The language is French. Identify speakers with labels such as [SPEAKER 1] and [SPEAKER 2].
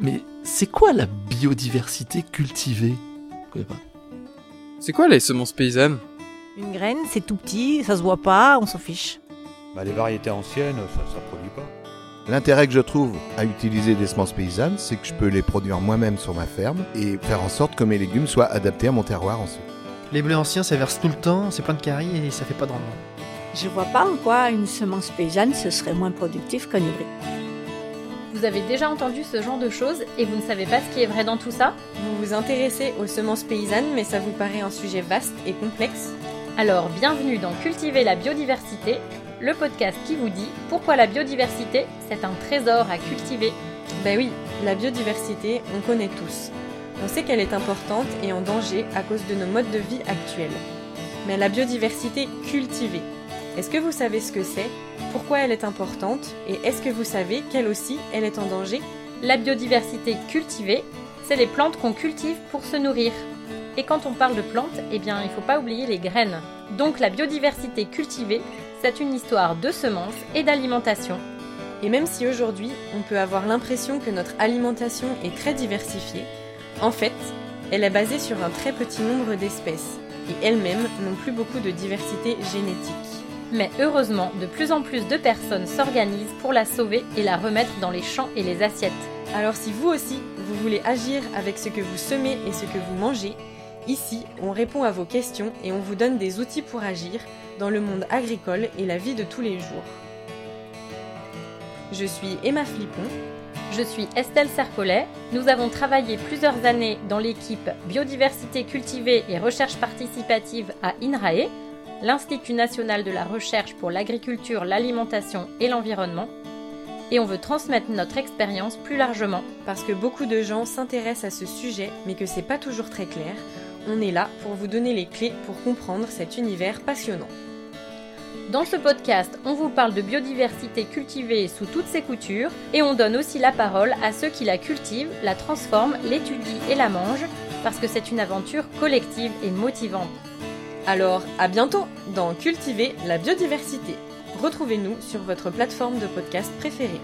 [SPEAKER 1] Mais c'est quoi la biodiversité cultivée? Je connais pas.
[SPEAKER 2] C'est quoi les semences paysannes?
[SPEAKER 3] Une graine, c'est tout petit, ça se voit pas, on s'en fiche.
[SPEAKER 4] Bah, les variétés anciennes, ça ne produit pas.
[SPEAKER 5] L'intérêt que je trouve à utiliser des semences paysannes, c'est que je peux les produire moi-même sur ma ferme et faire en sorte que mes légumes soient adaptés à mon terroir ensuite.
[SPEAKER 6] Les blés anciens, ça verse tout le temps, c'est plein de caries et ça fait pas de rendement.
[SPEAKER 7] Je vois pas en quoi une semence paysanne ce serait moins productif qu'un hybride.
[SPEAKER 8] Vous avez déjà entendu ce genre de choses et vous ne savez pas ce qui est vrai dans tout ça
[SPEAKER 9] Vous vous intéressez aux semences paysannes mais ça vous paraît un sujet vaste et complexe
[SPEAKER 8] Alors bienvenue dans Cultiver la biodiversité, le podcast qui vous dit pourquoi la biodiversité, c'est un trésor à cultiver?
[SPEAKER 9] Ben oui, la biodiversité, on connaît tous. On sait qu'elle est importante et en danger à cause de nos modes de vie actuels. Mais la biodiversité cultivée, est-ce que vous savez ce que c'est? Pourquoi elle est importante? Et est-ce que vous savez qu'elle aussi, elle est en danger?
[SPEAKER 8] La biodiversité cultivée, c'est les plantes qu'on cultive pour se nourrir. Et quand on parle de plantes, eh bien, il ne faut pas oublier les graines. Donc la biodiversité cultivée, c'est une histoire de semences et d'alimentation.
[SPEAKER 9] Et même si aujourd'hui, on peut avoir l'impression que notre alimentation est très diversifiée, en fait, elle est basée sur un très petit nombre d'espèces, et elles-mêmes n'ont plus beaucoup de diversité génétique.
[SPEAKER 8] Mais heureusement, de plus en plus de personnes s'organisent pour la sauver et la remettre dans les champs et les assiettes.
[SPEAKER 9] Alors si vous aussi, vous voulez agir avec ce que vous semez et ce que vous mangez, ici, on répond à vos questions et on vous donne des outils pour agir dans le monde agricole et la vie de tous les jours. Je suis Emma Flippon.
[SPEAKER 8] Je suis Estelle Sercollet. Nous avons travaillé plusieurs années dans l'équipe Biodiversité cultivée et recherche participative à INRAE, l'Institut national de la recherche pour l'agriculture, l'alimentation et l'environnement. Et on veut transmettre notre expérience plus largement.
[SPEAKER 9] Parce que beaucoup de gens s'intéressent à ce sujet, mais que c'est pas toujours très clair, on est là pour vous donner les clés pour comprendre cet univers passionnant.
[SPEAKER 8] Dans ce podcast, on vous parle de biodiversité cultivée sous toutes ses coutures et on donne aussi la parole à ceux qui la cultivent, la transforment, l'étudient et la mangent parce que c'est une aventure collective et motivante.
[SPEAKER 9] Alors, à bientôt dans Cultiver la biodiversité. Retrouvez-nous sur votre plateforme de podcast préférée.